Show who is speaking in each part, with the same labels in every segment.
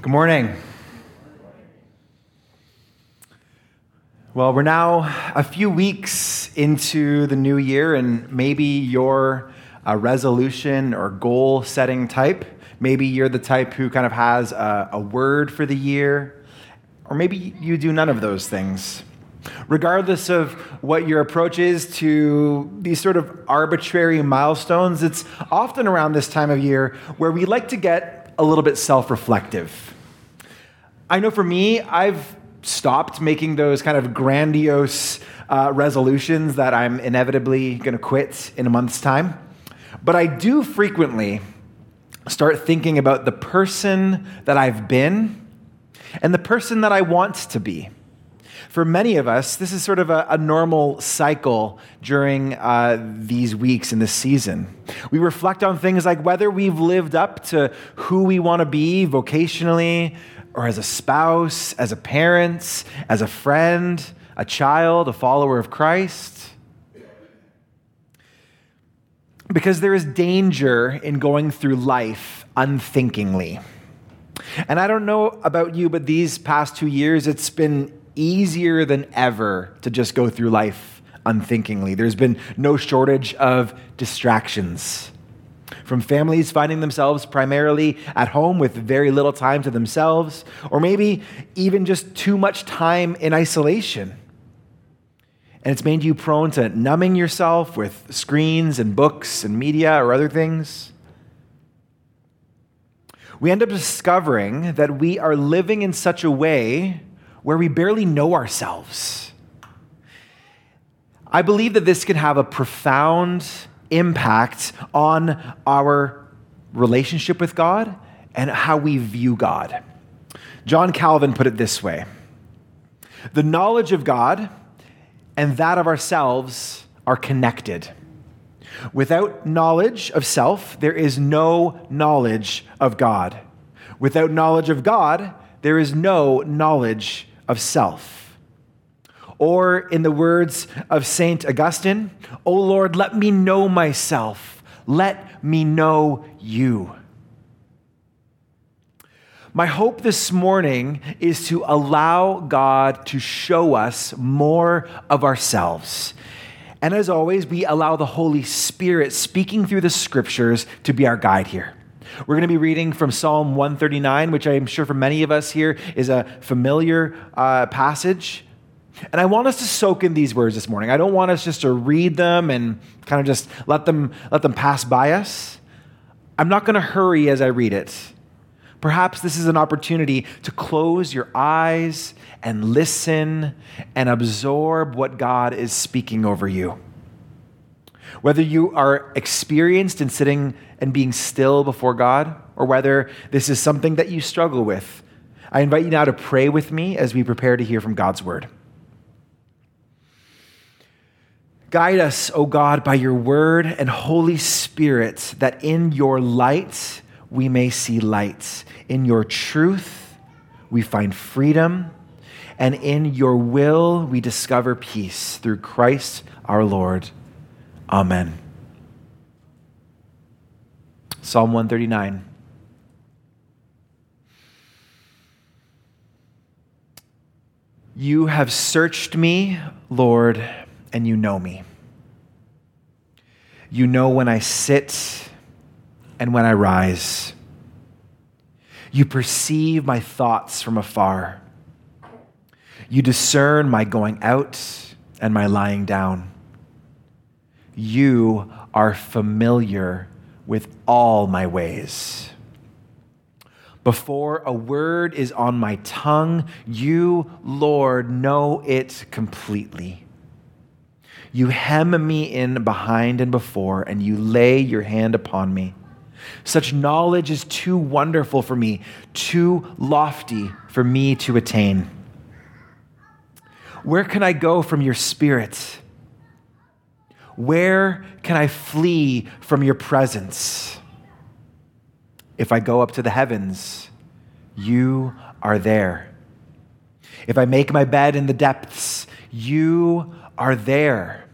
Speaker 1: Good morning. Well, we're now a few weeks into the new year, and maybe you're a uh, resolution or goal setting type. Maybe you're the type who kind of has a, a word for the year, or maybe you do none of those things. Regardless of what your approach is to these sort of arbitrary milestones, it's often around this time of year where we like to get a little bit self reflective. I know for me, I've stopped making those kind of grandiose uh, resolutions that I'm inevitably going to quit in a month's time. But I do frequently start thinking about the person that I've been and the person that I want to be. For many of us, this is sort of a, a normal cycle during uh, these weeks in this season. We reflect on things like whether we've lived up to who we want to be vocationally, or as a spouse, as a parent, as a friend, a child, a follower of Christ. Because there is danger in going through life unthinkingly. And I don't know about you, but these past two years, it's been easier than ever to just go through life unthinkingly. There's been no shortage of distractions from families finding themselves primarily at home with very little time to themselves, or maybe even just too much time in isolation. And it's made you prone to numbing yourself with screens and books and media or other things. We end up discovering that we are living in such a way where we barely know ourselves. I believe that this can have a profound impact on our relationship with God and how we view God. John Calvin put it this way The knowledge of God and that of ourselves are connected. Without knowledge of self, there is no knowledge of God. Without knowledge of God, there is no knowledge of self. Or, in the words of St. Augustine, O Lord, let me know myself. Let me know you. My hope this morning is to allow God to show us more of ourselves. And as always, we allow the Holy Spirit speaking through the scriptures to be our guide here. We're going to be reading from Psalm 139, which I'm sure for many of us here is a familiar uh, passage. And I want us to soak in these words this morning. I don't want us just to read them and kind of just let them, let them pass by us. I'm not going to hurry as I read it. Perhaps this is an opportunity to close your eyes and listen and absorb what God is speaking over you. Whether you are experienced in sitting and being still before God, or whether this is something that you struggle with, I invite you now to pray with me as we prepare to hear from God's word. Guide us, O God, by your word and Holy Spirit, that in your light we may see light. In your truth we find freedom, and in your will we discover peace through Christ our Lord. Amen. Psalm 139. You have searched me, Lord and you know me. You know when I sit and when I rise. You perceive my thoughts from afar. You discern my going out and my lying down. You are familiar with all my ways. Before a word is on my tongue, you, Lord, know it completely. You hem me in behind and before, and you lay your hand upon me. Such knowledge is too wonderful for me, too lofty for me to attain. Where can I go from your spirit? Where can I flee from your presence? If I go up to the heavens, you are there. If I make my bed in the depths, you are there.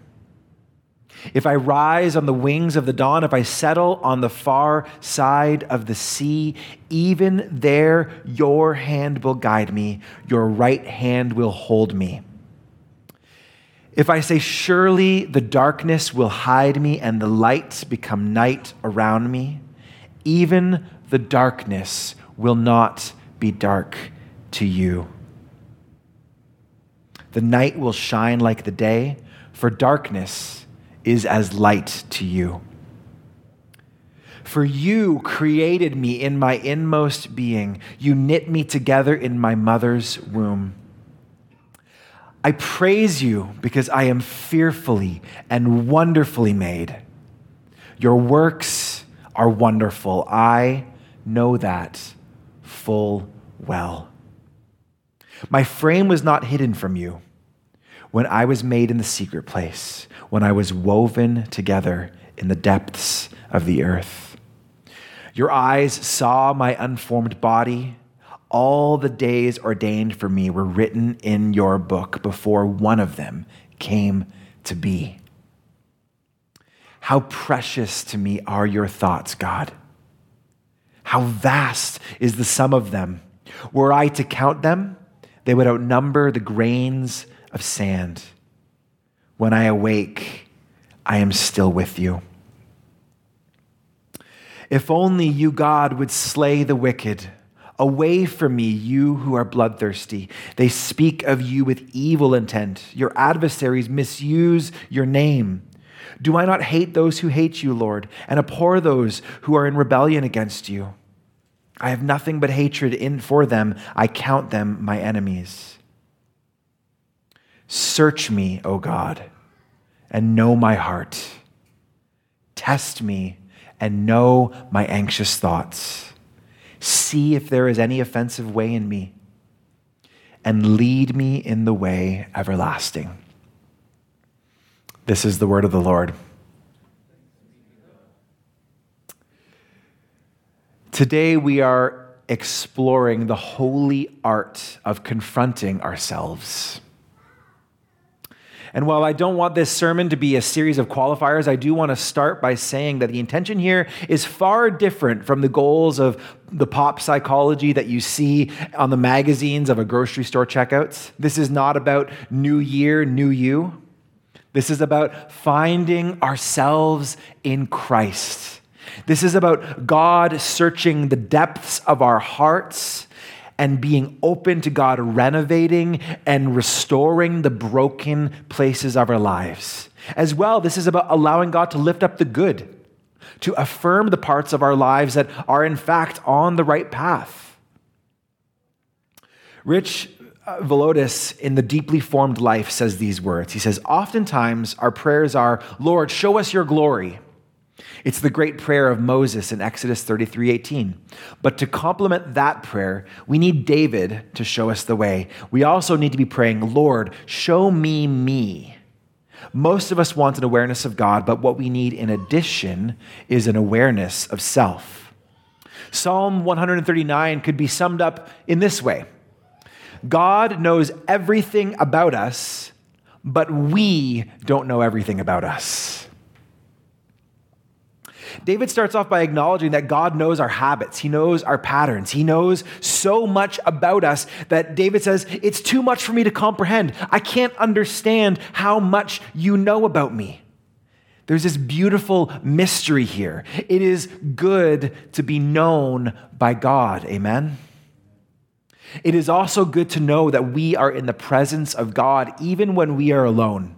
Speaker 1: If I rise on the wings of the dawn, if I settle on the far side of the sea, even there your hand will guide me, your right hand will hold me. If I say, Surely the darkness will hide me and the light become night around me, even the darkness will not be dark to you. The night will shine like the day, for darkness is as light to you. For you created me in my inmost being, you knit me together in my mother's womb. I praise you because I am fearfully and wonderfully made. Your works are wonderful. I know that full well. My frame was not hidden from you when I was made in the secret place, when I was woven together in the depths of the earth. Your eyes saw my unformed body all the days ordained for me were written in your book before one of them came to be. How precious to me are your thoughts, God. How vast is the sum of them. Were I to count them, they would outnumber the grains of sand. When I awake, I am still with you. If only you, God, would slay the wicked Away from me, you who are bloodthirsty. They speak of you with evil intent. Your adversaries misuse your name. Do I not hate those who hate you, Lord, and abhor those who are in rebellion against you? I have nothing but hatred in for them. I count them my enemies. Search me, O God, and know my heart. Test me and know my anxious thoughts See if there is any offensive way in me, and lead me in the way everlasting. This is the word of the Lord. Today we are exploring the holy art of confronting ourselves. And while I don't want this sermon to be a series of qualifiers, I do want to start by saying that the intention here is far different from the goals of the pop psychology that you see on the magazines of a grocery store checkouts. This is not about new year, new you. This is about finding ourselves in Christ. This is about God searching the depths of our hearts and being open to God renovating and restoring the broken places of our lives. As well, this is about allowing God to lift up the good, to affirm the parts of our lives that are in fact on the right path. Rich uh, Villodas in The Deeply Formed Life says these words. He says, Oftentimes our prayers are, Lord, show us your glory. It's the great prayer of Moses in Exodus 33 18. But to complement that prayer, we need David to show us the way. We also need to be praying, Lord, show me me. Most of us want an awareness of God, but what we need in addition is an awareness of self. Psalm 139 could be summed up in this way God knows everything about us, but we don't know everything about us. David starts off by acknowledging that God knows our habits, He knows our patterns, He knows so much about us that David says, It's too much for me to comprehend. I can't understand how much you know about me. There's this beautiful mystery here. It is good to be known by God. Amen. It is also good to know that we are in the presence of God even when we are alone.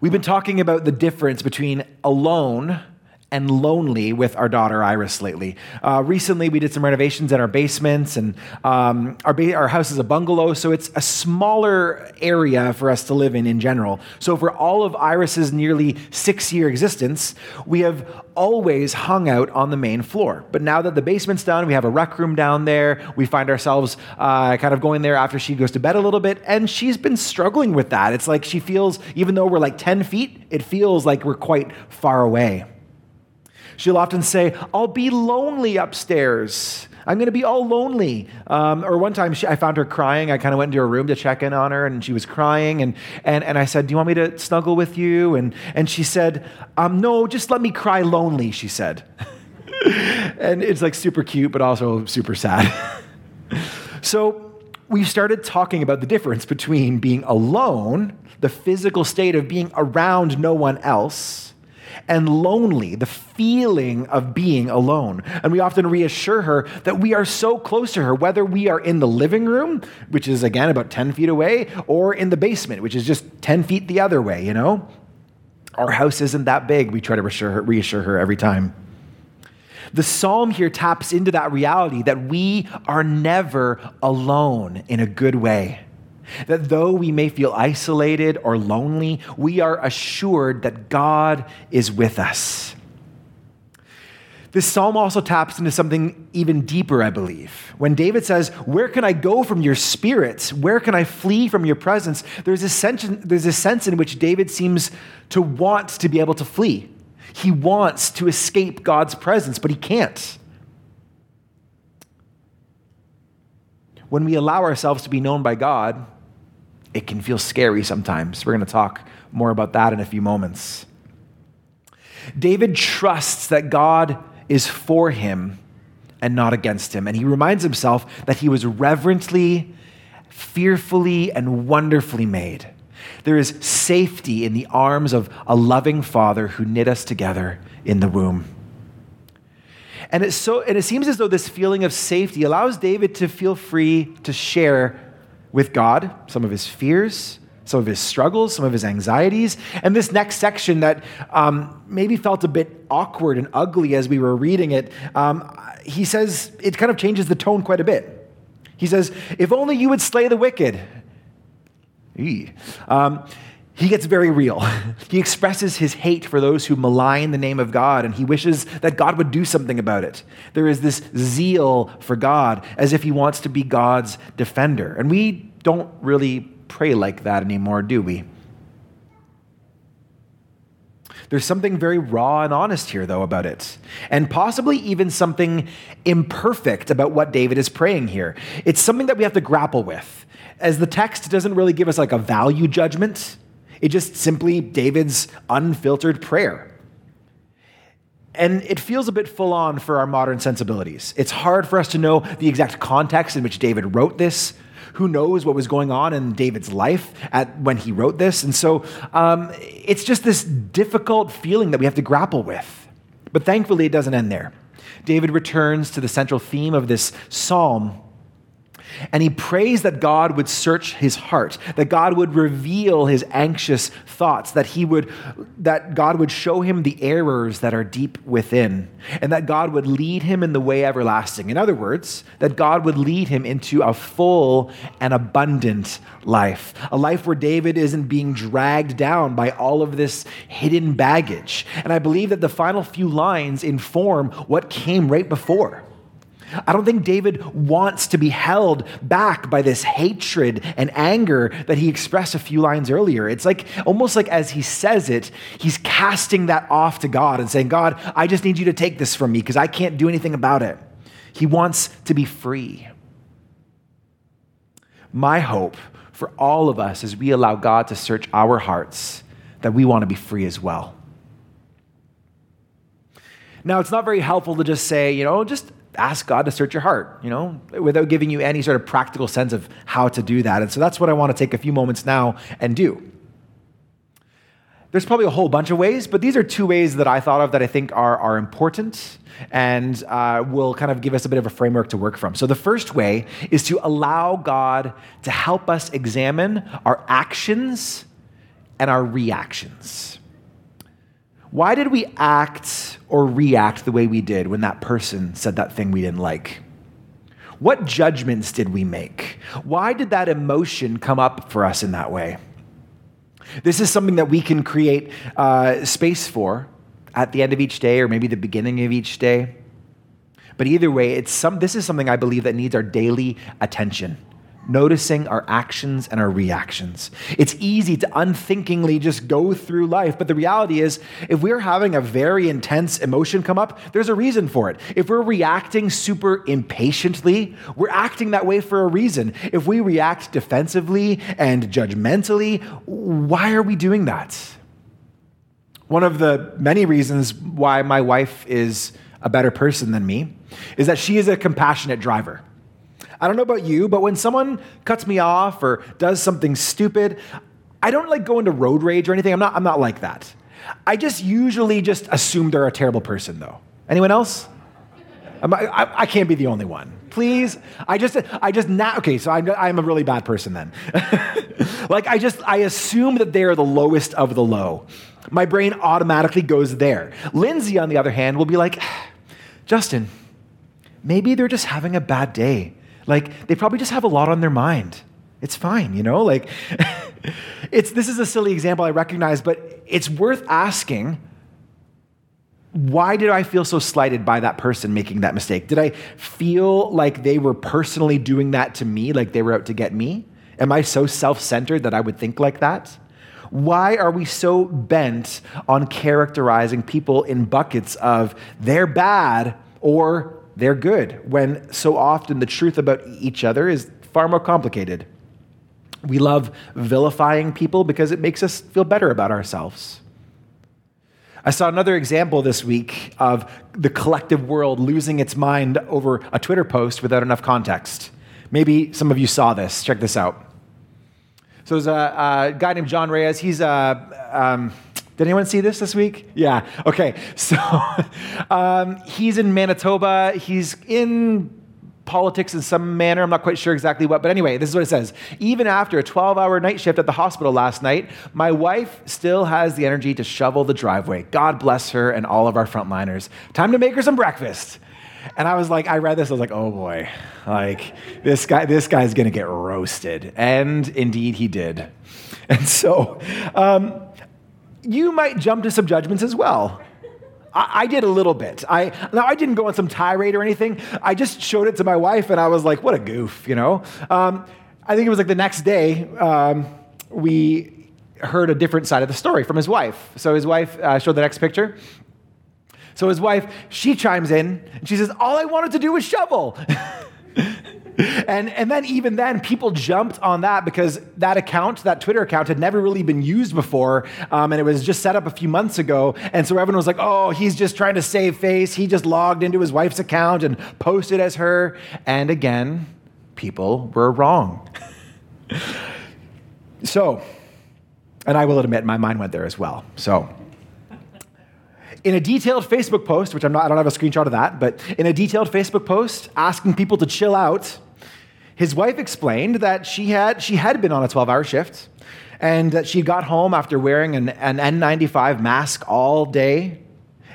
Speaker 1: We've been talking about the difference between alone and lonely with our daughter Iris lately. Uh, recently, we did some renovations in our basements, and um, our, ba- our house is a bungalow, so it's a smaller area for us to live in in general. So, for all of Iris's nearly six year existence, we have always hung out on the main floor. But now that the basement's done, we have a rec room down there. We find ourselves uh, kind of going there after she goes to bed a little bit, and she's been struggling with that. It's like she feels, even though we're like 10 feet, it feels like we're quite far away. She'll often say, I'll be lonely upstairs. I'm going to be all lonely. Um, or one time she, I found her crying. I kind of went into her room to check in on her, and she was crying. And, and, and I said, Do you want me to snuggle with you? And, and she said, um, No, just let me cry lonely, she said. and it's like super cute, but also super sad. so we started talking about the difference between being alone, the physical state of being around no one else and lonely, the feeling of being alone. And we often reassure her that we are so close to her, whether we are in the living room, which is again about 10 feet away, or in the basement, which is just 10 feet the other way, you know? Our house isn't that big. We try to reassure her, reassure her every time. The psalm here taps into that reality that we are never alone in a good way. That though we may feel isolated or lonely, we are assured that God is with us. This psalm also taps into something even deeper, I believe. When David says, Where can I go from your spirit? Where can I flee from your presence? There's a sense, there's a sense in which David seems to want to be able to flee. He wants to escape God's presence, but he can't. When we allow ourselves to be known by God, it can feel scary sometimes. We're going to talk more about that in a few moments. David trusts that God is for him and not against him. And he reminds himself that he was reverently, fearfully, and wonderfully made. There is safety in the arms of a loving father who knit us together in the womb. And, it's so, and it seems as though this feeling of safety allows David to feel free to share with God, some of his fears, some of his struggles, some of his anxieties. And this next section that um, maybe felt a bit awkward and ugly as we were reading it, um, he says it kind of changes the tone quite a bit. He says, If only you would slay the wicked. Um, he gets very real. he expresses his hate for those who malign the name of God, and he wishes that God would do something about it. There is this zeal for God as if he wants to be God's defender. And we don't really pray like that anymore, do we? There's something very raw and honest here, though, about it. And possibly even something imperfect about what David is praying here. It's something that we have to grapple with. As the text doesn't really give us like a value judgment, it's just simply David's unfiltered prayer. And it feels a bit full on for our modern sensibilities. It's hard for us to know the exact context in which David wrote this. Who knows what was going on in David's life at, when he wrote this? And so um, it's just this difficult feeling that we have to grapple with. But thankfully, it doesn't end there. David returns to the central theme of this psalm and he prays that God would search his heart, that God would reveal his anxious thoughts, that he would that God would show him the errors that are deep within, and that God would lead him in the way everlasting. In other words, that God would lead him into a full and abundant life, a life where David isn't being dragged down by all of this hidden baggage. And I believe that the final few lines inform what came right before. I don't think David wants to be held back by this hatred and anger that he expressed a few lines earlier. It's like almost like as he says it, he's casting that off to God and saying, God, I just need you to take this from me because I can't do anything about it. He wants to be free. My hope for all of us as we allow God to search our hearts that we want to be free as well. Now, it's not very helpful to just say, you know, just ask God to search your heart, you know, without giving you any sort of practical sense of how to do that. And so that's what I want to take a few moments now and do. There's probably a whole bunch of ways, but these are two ways that I thought of that I think are, are important and uh, will kind of give us a bit of a framework to work from. So, the first way is to allow God to help us examine our actions and our reactions. Why did we act or react the way we did when that person said that thing we didn't like? What judgments did we make? Why did that emotion come up for us in that way? This is something that we can create uh, space for at the end of each day or maybe the beginning of each day. But either way, it's some, this is something I believe that needs our daily attention noticing our actions and our reactions. It's easy to unthinkingly just go through life, but the reality is, if we're having a very intense emotion come up, there's a reason for it. If we're reacting super impatiently, we're acting that way for a reason. If we react defensively and judgmentally, why are we doing that? One of the many reasons why my wife is a better person than me is that she is a compassionate driver. I don't know about you, but when someone cuts me off or does something stupid, I don't like go into road rage or anything. I'm not, I'm not like that. I just usually just assume they're a terrible person, though. Anyone else? I, I, can't be the only one. Please, I just, I just not. Okay, so I'm, I'm a really bad person then. like I just, I assume that they are the lowest of the low. My brain automatically goes there. Lindsay, on the other hand, will be like, Justin, maybe they're just having a bad day. Like they probably just have a lot on their mind. It's fine, you know? Like it's this is a silly example I recognize, but it's worth asking why did I feel so slighted by that person making that mistake? Did I feel like they were personally doing that to me, like they were out to get me? Am I so self centered that I would think like that? Why are we so bent on characterizing people in buckets of they're bad or they're good, when so often the truth about each other is far more complicated? We love vilifying people because it makes us feel better about ourselves. I saw another example this week of the collective world losing its mind over a Twitter post without enough context. Maybe some of you saw this. Check this out. So there's a, a guy named Jon Reyes. He's a. Um, did anyone see this this week? Yeah. Okay. So um, he's in Manitoba. He's in politics in some manner. I'm not quite sure exactly what, but anyway, this is what it says. Even after a 12 hour night shift at the hospital last night, my wife still has the energy to shovel the driveway. God bless her and all of our frontliners. Time to make her some breakfast. And I was like, I read this, I was like, oh boy, like this guy, this guy's gonna get roasted. And indeed he did. And so um, you might jump to some judgments as well. I, I did a little bit. I now I didn't go on some tirade or anything. I just showed it to my wife, and I was like, "What a goof," you know. Um, I think it was like the next day um, we heard a different side of the story from his wife. So his wife uh, showed the next picture. So his wife, she chimes in and she says, All I wanted to do was shovel. and, and then, even then, people jumped on that because that account, that Twitter account, had never really been used before. Um, and it was just set up a few months ago. And so everyone was like, oh, he's just trying to save face. He just logged into his wife's account and posted as her. And again, people were wrong. so, and I will admit, my mind went there as well. So, in a detailed Facebook post, which I'm not, I don't have a screenshot of that, but in a detailed Facebook post asking people to chill out, his wife explained that she had, she had been on a 12 hour shift and that she got home after wearing an, an N95 mask all day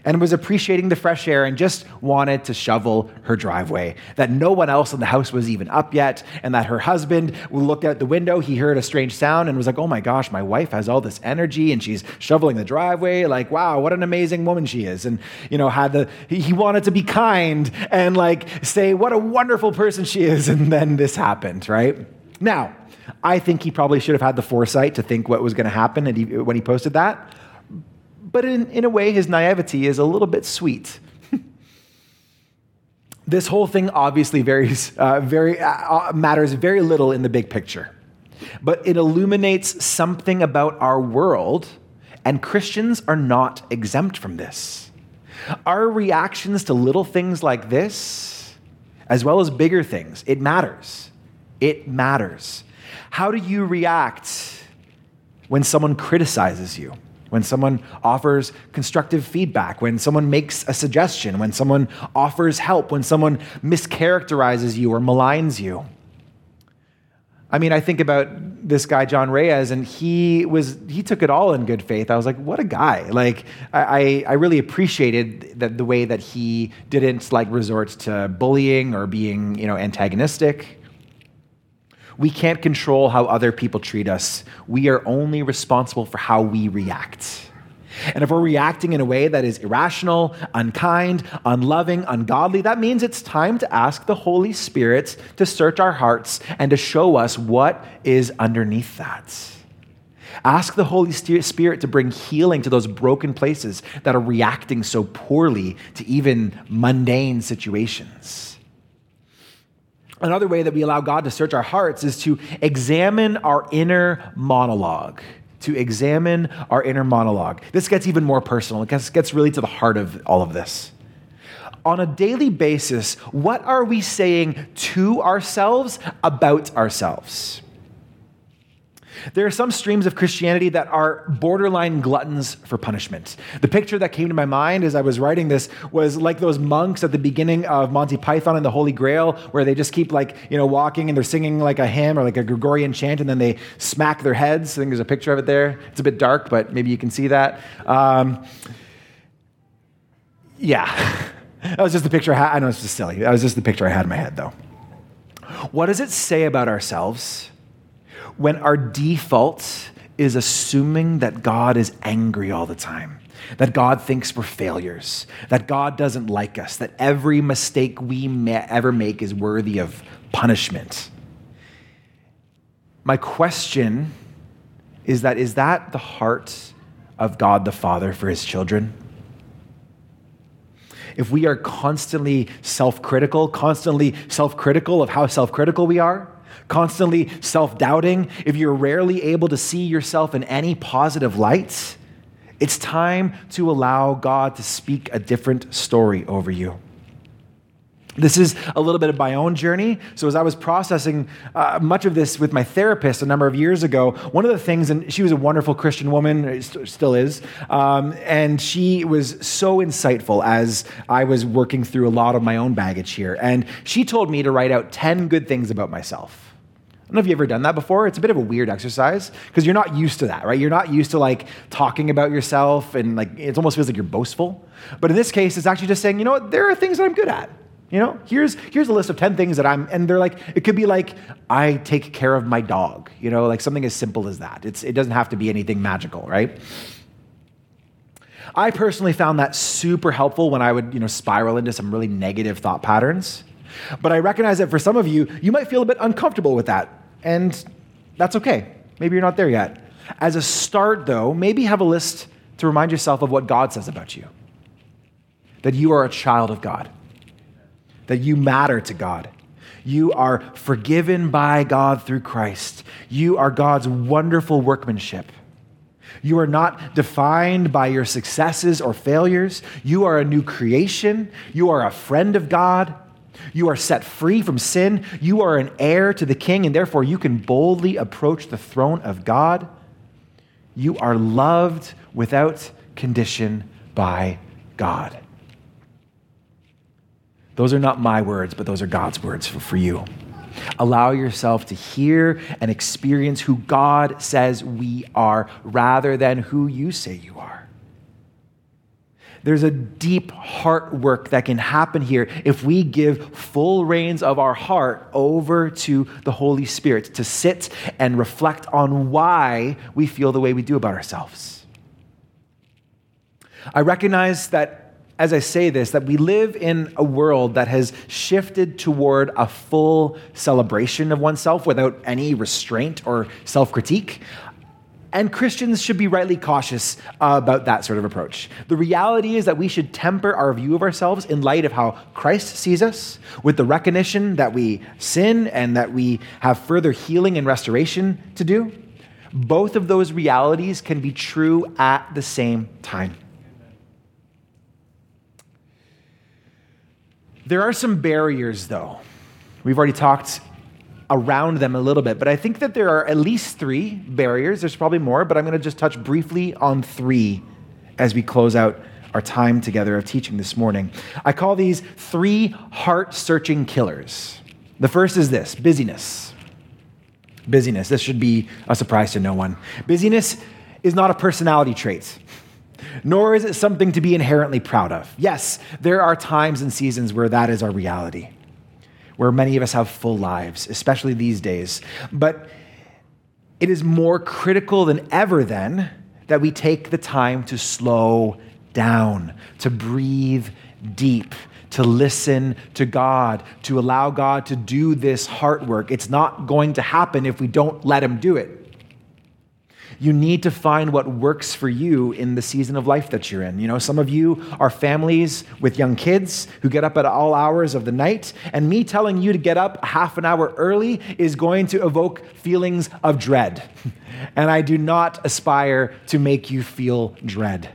Speaker 1: and was appreciating the fresh air and just wanted to shovel her driveway. That no one else in the house was even up yet, and that her husband looked out the window, he heard a strange sound and was like, oh my gosh, my wife has all this energy and she's shoveling the driveway. Like, wow, what an amazing woman she is. And, you know, had the, he wanted to be kind and like say, what a wonderful person she is. And then this happened, right? Now, I think he probably should have had the foresight to think what was going to happen when he posted that but in, in a way, his naivety is a little bit sweet. this whole thing obviously varies, uh, very, uh, uh, matters very little in the big picture, but it illuminates something about our world, and Christians are not exempt from this. Our reactions to little things like this, as well as bigger things, it matters. It matters. How do you react when someone criticizes you? When someone offers constructive feedback, when someone makes a suggestion, when someone offers help, when someone mischaracterizes you or maligns you. I mean, I think about this guy Jon Reyes, and he was he took it all in good faith. I was like, what a guy! Like, I I really appreciated that the way that he didn't like resort to bullying or being you know antagonistic. We can't control how other people treat us. We are only responsible for how we react. And if we're reacting in a way that is irrational, unkind, unloving, ungodly, that means it's time to ask the Holy Spirit to search our hearts and to show us what is underneath that. Ask the Holy Spirit to bring healing to those broken places that are reacting so poorly to even mundane situations. Another way that we allow God to search our hearts is to examine our inner monologue. To examine our inner monologue. This gets even more personal. It gets, gets really to the heart of all of this. On a daily basis, what are we saying to ourselves about ourselves? There are some streams of Christianity that are borderline gluttons for punishment. The picture that came to my mind as I was writing this was like those monks at the beginning of Monty Python and the Holy Grail, where they just keep like, you know, walking and they're singing like a hymn or like a Gregorian chant, and then they smack their heads. I think there's a picture of it there. It's a bit dark, but maybe you can see that. Um, yeah, that was just the picture I had. I know it's just silly. That was just the picture I had in my head, though. What does it say about ourselves? When our default is assuming that God is angry all the time, that God thinks we're failures, that God doesn't like us, that every mistake we ever make is worthy of punishment. My question is that is that the heart of God the Father for his children? If we are constantly self critical, constantly self critical of how self critical we are, constantly self doubting, if you're rarely able to see yourself in any positive light, it's time to allow God to speak a different story over you. This is a little bit of my own journey. So, as I was processing uh, much of this with my therapist a number of years ago, one of the things, and she was a wonderful Christian woman, still is, um, and she was so insightful as I was working through a lot of my own baggage here. And she told me to write out 10 good things about myself I don't know if you've ever done that before. It's a bit of a weird exercise because you're not used to that, right? You're not used to like talking about yourself and like it almost feels like you're boastful. But in this case, it's actually just saying, you know what, there are things that I'm good at. You know, here's here's a list of 10 things that I'm and they're like it could be like I take care of my dog, you know, like something as simple as that. It's it doesn't have to be anything magical, right? I personally found that super helpful when I would, you know, spiral into some really negative thought patterns. But I recognize that for some of you, you might feel a bit uncomfortable with that and that's okay. Maybe you're not there yet. As a start, though, maybe have a list to remind yourself of what God says about you that you are a child of God, that you matter to God. You are forgiven by God through Christ. You are God's wonderful workmanship. You are not defined by your successes or failures. You are a new creation. You are a friend of God. You are set free from sin. You are an heir to the king, and therefore you can boldly approach the throne of God. You are loved without condition by God. Those are not my words, but those are God's words for, for you. Allow yourself to hear and experience who God says we are rather than who you say you are. There's a deep heart work that can happen here if we give full reins of our heart over to the Holy Spirit to sit and reflect on why we feel the way we do about ourselves. I recognize that as I say this, that we live in a world that has shifted toward a full celebration of oneself without any restraint or self critique. And Christians should be rightly cautious about that sort of approach. The reality is that we should temper our view of ourselves in light of how Christ sees us, with the recognition that we sin and that we have further healing and restoration to do. Both of those realities can be true at the same time. There are some barriers, though. We've already talked around them a little bit. But I think that there are at least three barriers. There's probably more, but I'm going to just touch briefly on three as we close out our time together of teaching this morning. I call these three heart searching killers. The first is this busyness. Busyness. This should be a surprise to no one. Busyness is not a personality trait nor is it something to be inherently proud of. Yes, there are times and seasons where that is our reality where many of us have full lives, especially these days. But it is more critical than ever then that we take the time to slow down, to breathe deep, to listen to God, to allow God to do this heart work. It's not going to happen if we don't let Him do it. You need to find what works for you in the season of life that you're in. You know, some of you are families with young kids who get up at all hours of the night, and me telling you to get up half an hour early is going to evoke feelings of dread. and I do not aspire to make you feel dread.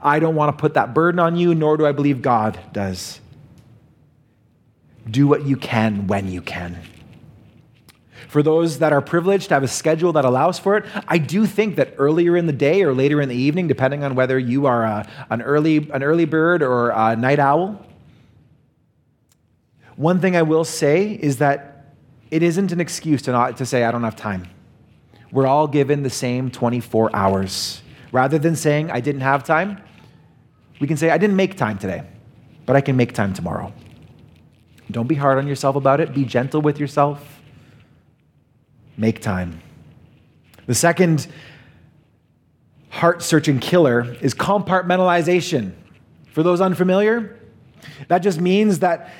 Speaker 1: I don't want to put that burden on you, nor do I believe God does. Do what you can when you can. For those that are privileged to have a schedule that allows for it, I do think that earlier in the day or later in the evening, depending on whether you are a, an, early, an early bird or a night owl, one thing I will say is that it isn't an excuse to, not, to say, I don't have time. We're all given the same 24 hours. Rather than saying, I didn't have time, we can say, I didn't make time today, but I can make time tomorrow. Don't be hard on yourself about it. Be gentle with yourself. Make time. The second heart searching killer is compartmentalization. For those unfamiliar, that just means that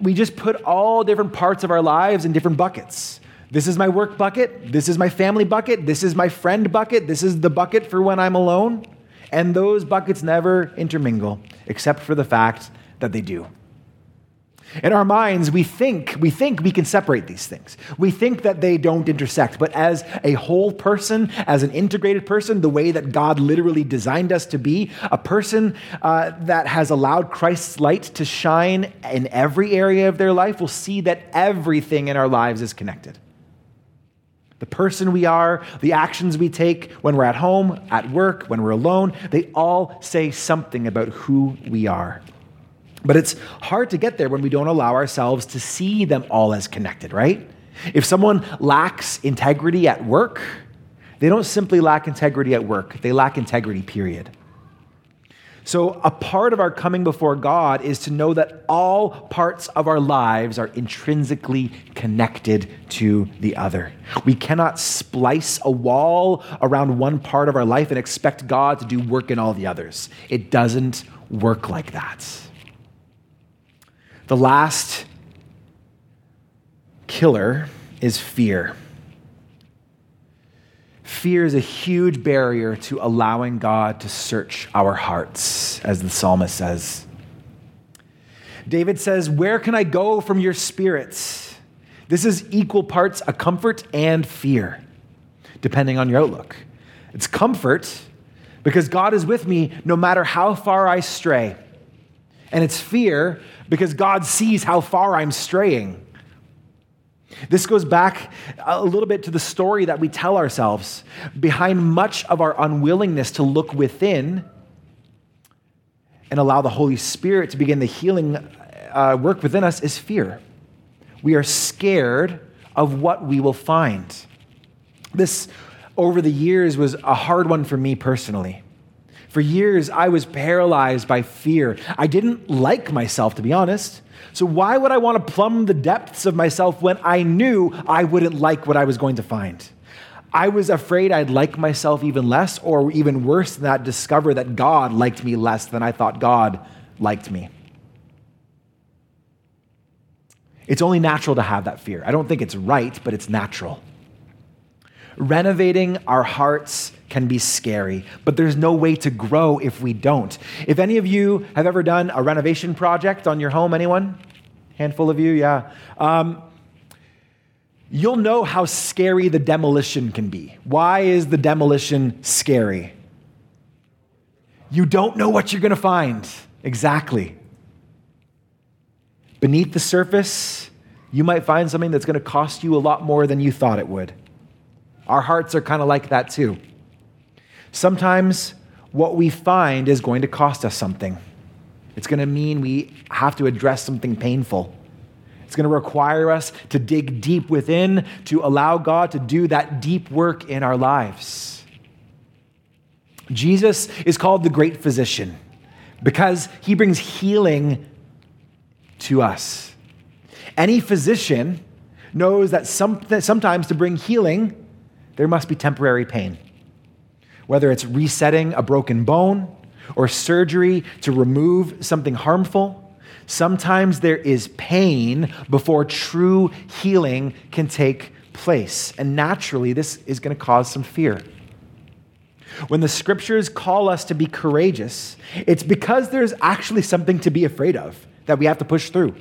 Speaker 1: we just put all different parts of our lives in different buckets. This is my work bucket. This is my family bucket. This is my friend bucket. This is the bucket for when I'm alone. And those buckets never intermingle, except for the fact that they do. In our minds, we think, we think we can separate these things. We think that they don't intersect. But as a whole person, as an integrated person, the way that God literally designed us to be, a person uh, that has allowed Christ's light to shine in every area of their life will see that everything in our lives is connected. The person we are, the actions we take when we're at home, at work, when we're alone, they all say something about who we are. But it's hard to get there when we don't allow ourselves to see them all as connected, right? If someone lacks integrity at work, they don't simply lack integrity at work, they lack integrity, period. So, a part of our coming before God is to know that all parts of our lives are intrinsically connected to the other. We cannot splice a wall around one part of our life and expect God to do work in all the others. It doesn't work like that. The last killer is fear. Fear is a huge barrier to allowing God to search our hearts, as the psalmist says. David says, Where can I go from your spirits? This is equal parts a comfort and fear, depending on your outlook. It's comfort because God is with me no matter how far I stray. And it's fear because God sees how far I'm straying. This goes back a little bit to the story that we tell ourselves. Behind much of our unwillingness to look within and allow the Holy Spirit to begin the healing uh, work within us is fear. We are scared of what we will find. This, over the years, was a hard one for me personally. For years, I was paralyzed by fear. I didn't like myself, to be honest. So, why would I want to plumb the depths of myself when I knew I wouldn't like what I was going to find? I was afraid I'd like myself even less, or even worse than that, discover that God liked me less than I thought God liked me. It's only natural to have that fear. I don't think it's right, but it's natural. Renovating our hearts can be scary, but there's no way to grow if we don't. If any of you have ever done a renovation project on your home, anyone? Handful of you, yeah. Um, you'll know how scary the demolition can be. Why is the demolition scary? You don't know what you're going to find. Exactly. Beneath the surface, you might find something that's going to cost you a lot more than you thought it would. Our hearts are kind of like that too. Sometimes what we find is going to cost us something. It's going to mean we have to address something painful. It's going to require us to dig deep within to allow God to do that deep work in our lives. Jesus is called the great physician because he brings healing to us. Any physician knows that sometimes to bring healing, there must be temporary pain. whether it's resetting a broken bone or surgery to remove something harmful. Sometimes there is pain before true healing can take place. And naturally, this is going to cause some fear. When the scriptures call us to be courageous, it's because there's actually something to be afraid of that we have to push through.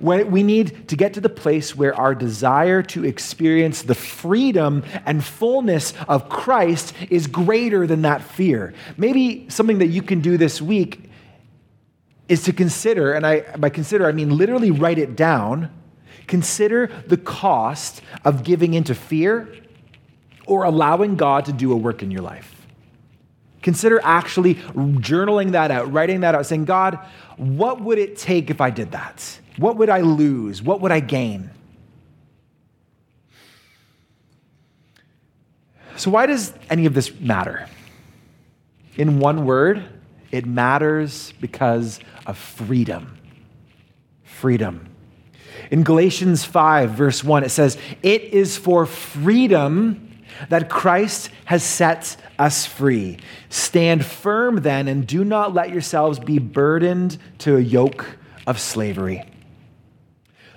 Speaker 1: We need to get to the place where our desire to experience the freedom and fullness of Christ is greater than that fear. Maybe something that you can do this week is to consider, and I, by consider, I mean literally write it down. Consider the cost of giving into fear or allowing God to do a work in your life. Consider actually journaling that out, writing that out, saying, God, what would it take if I did that? What would I lose? What would I gain? So, why does any of this matter? In one word, it matters because of freedom. Freedom. In Galatians 5, verse 1, it says, It is for freedom that Christ has set us free. Stand firm then, and do not let yourselves be burdened to a yoke of slavery.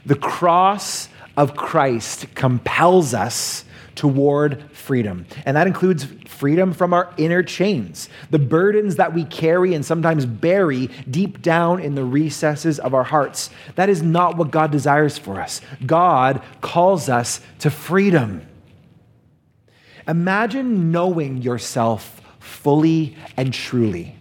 Speaker 1: The cross of Christ compels us toward freedom. And that includes freedom from our inner chains, the burdens that we carry and sometimes bury deep down in the recesses of our hearts. That is not what God desires for us. God calls us to freedom. Imagine knowing yourself fully and truly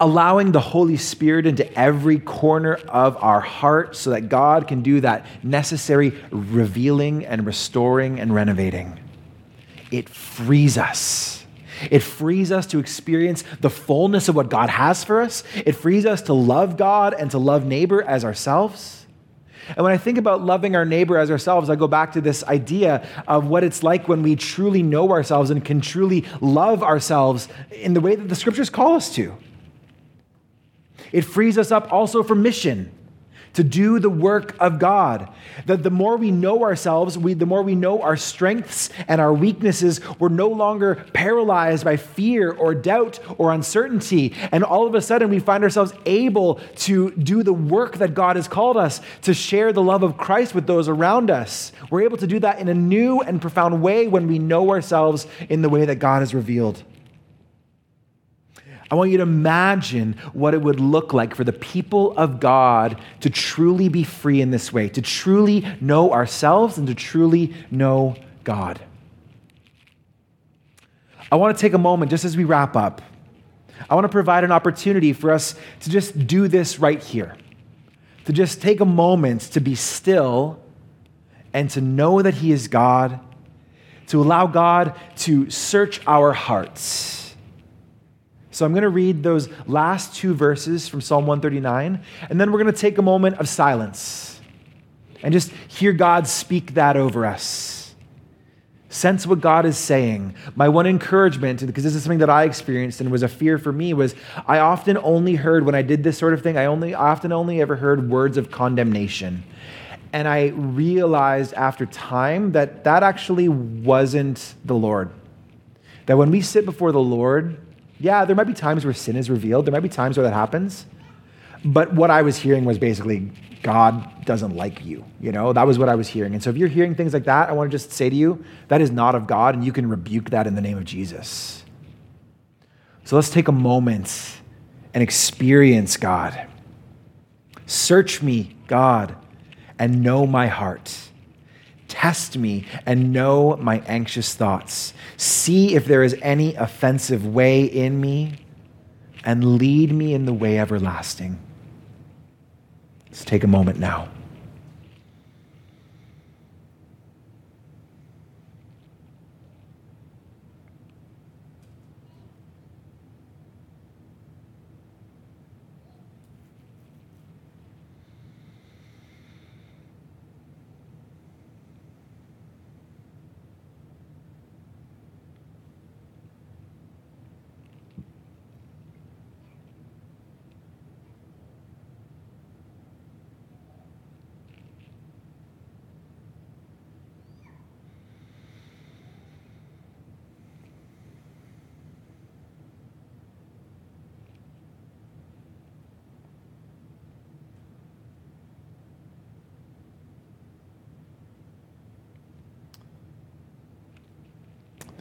Speaker 1: allowing the Holy Spirit into every corner of our heart so that God can do that necessary revealing and restoring and renovating. It frees us. It frees us to experience the fullness of what God has for us. It frees us to love God and to love neighbor as ourselves. And when I think about loving our neighbor as ourselves, I go back to this idea of what it's like when we truly know ourselves and can truly love ourselves in the way that the scriptures call us to. It frees us up also for mission to do the work of God. That the more we know ourselves, we, the more we know our strengths and our weaknesses, we're no longer paralyzed by fear or doubt or uncertainty. And all of a sudden, we find ourselves able to do the work that God has called us to share the love of Christ with those around us. We're able to do that in a new and profound way when we know ourselves in the way that God has revealed. I want you to imagine what it would look like for the people of God to truly be free in this way, to truly know ourselves and to truly know God. I want to take a moment just as we wrap up. I want to provide an opportunity for us to just do this right here, to just take a moment to be still and to know that He is God, to allow God to search our hearts so I'm going to read those last two verses from Psalm 139, and then we're going to take a moment of silence and just hear God speak that over us. Sense what God is saying. My one encouragement, because this is something that I experienced and was a fear for me, was I often only heard, when I did this sort of thing, I only often only ever heard words of condemnation. And I realized after time that that actually wasn't the Lord. That when we sit before the Lord, yeah, there might be times where sin is revealed, there might be times where that happens. But what I was hearing was basically, God doesn't like you. You know, that was what I was hearing. And so if you're hearing things like that, I want to just say to you, that is not of God, and you can rebuke that in the name of Jesus. So let's take a moment and experience God. Search me, God, and know my heart. Test me and know my anxious thoughts. See if there is any offensive way in me, and lead me in the way everlasting. Let's take a moment now.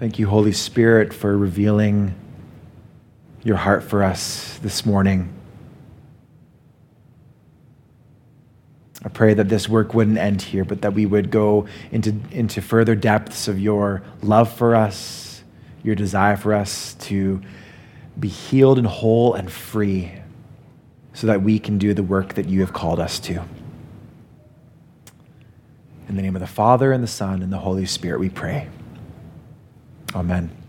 Speaker 1: Thank you, Holy Spirit, for revealing your heart for us this morning. I pray that this work wouldn't end here, but that we would go into, into further depths of your love for us, your desire for us to be healed and whole and free so that we can do the work that you have called us to. In the name of the Father, and the Son, and the Holy Spirit, we pray. Amen.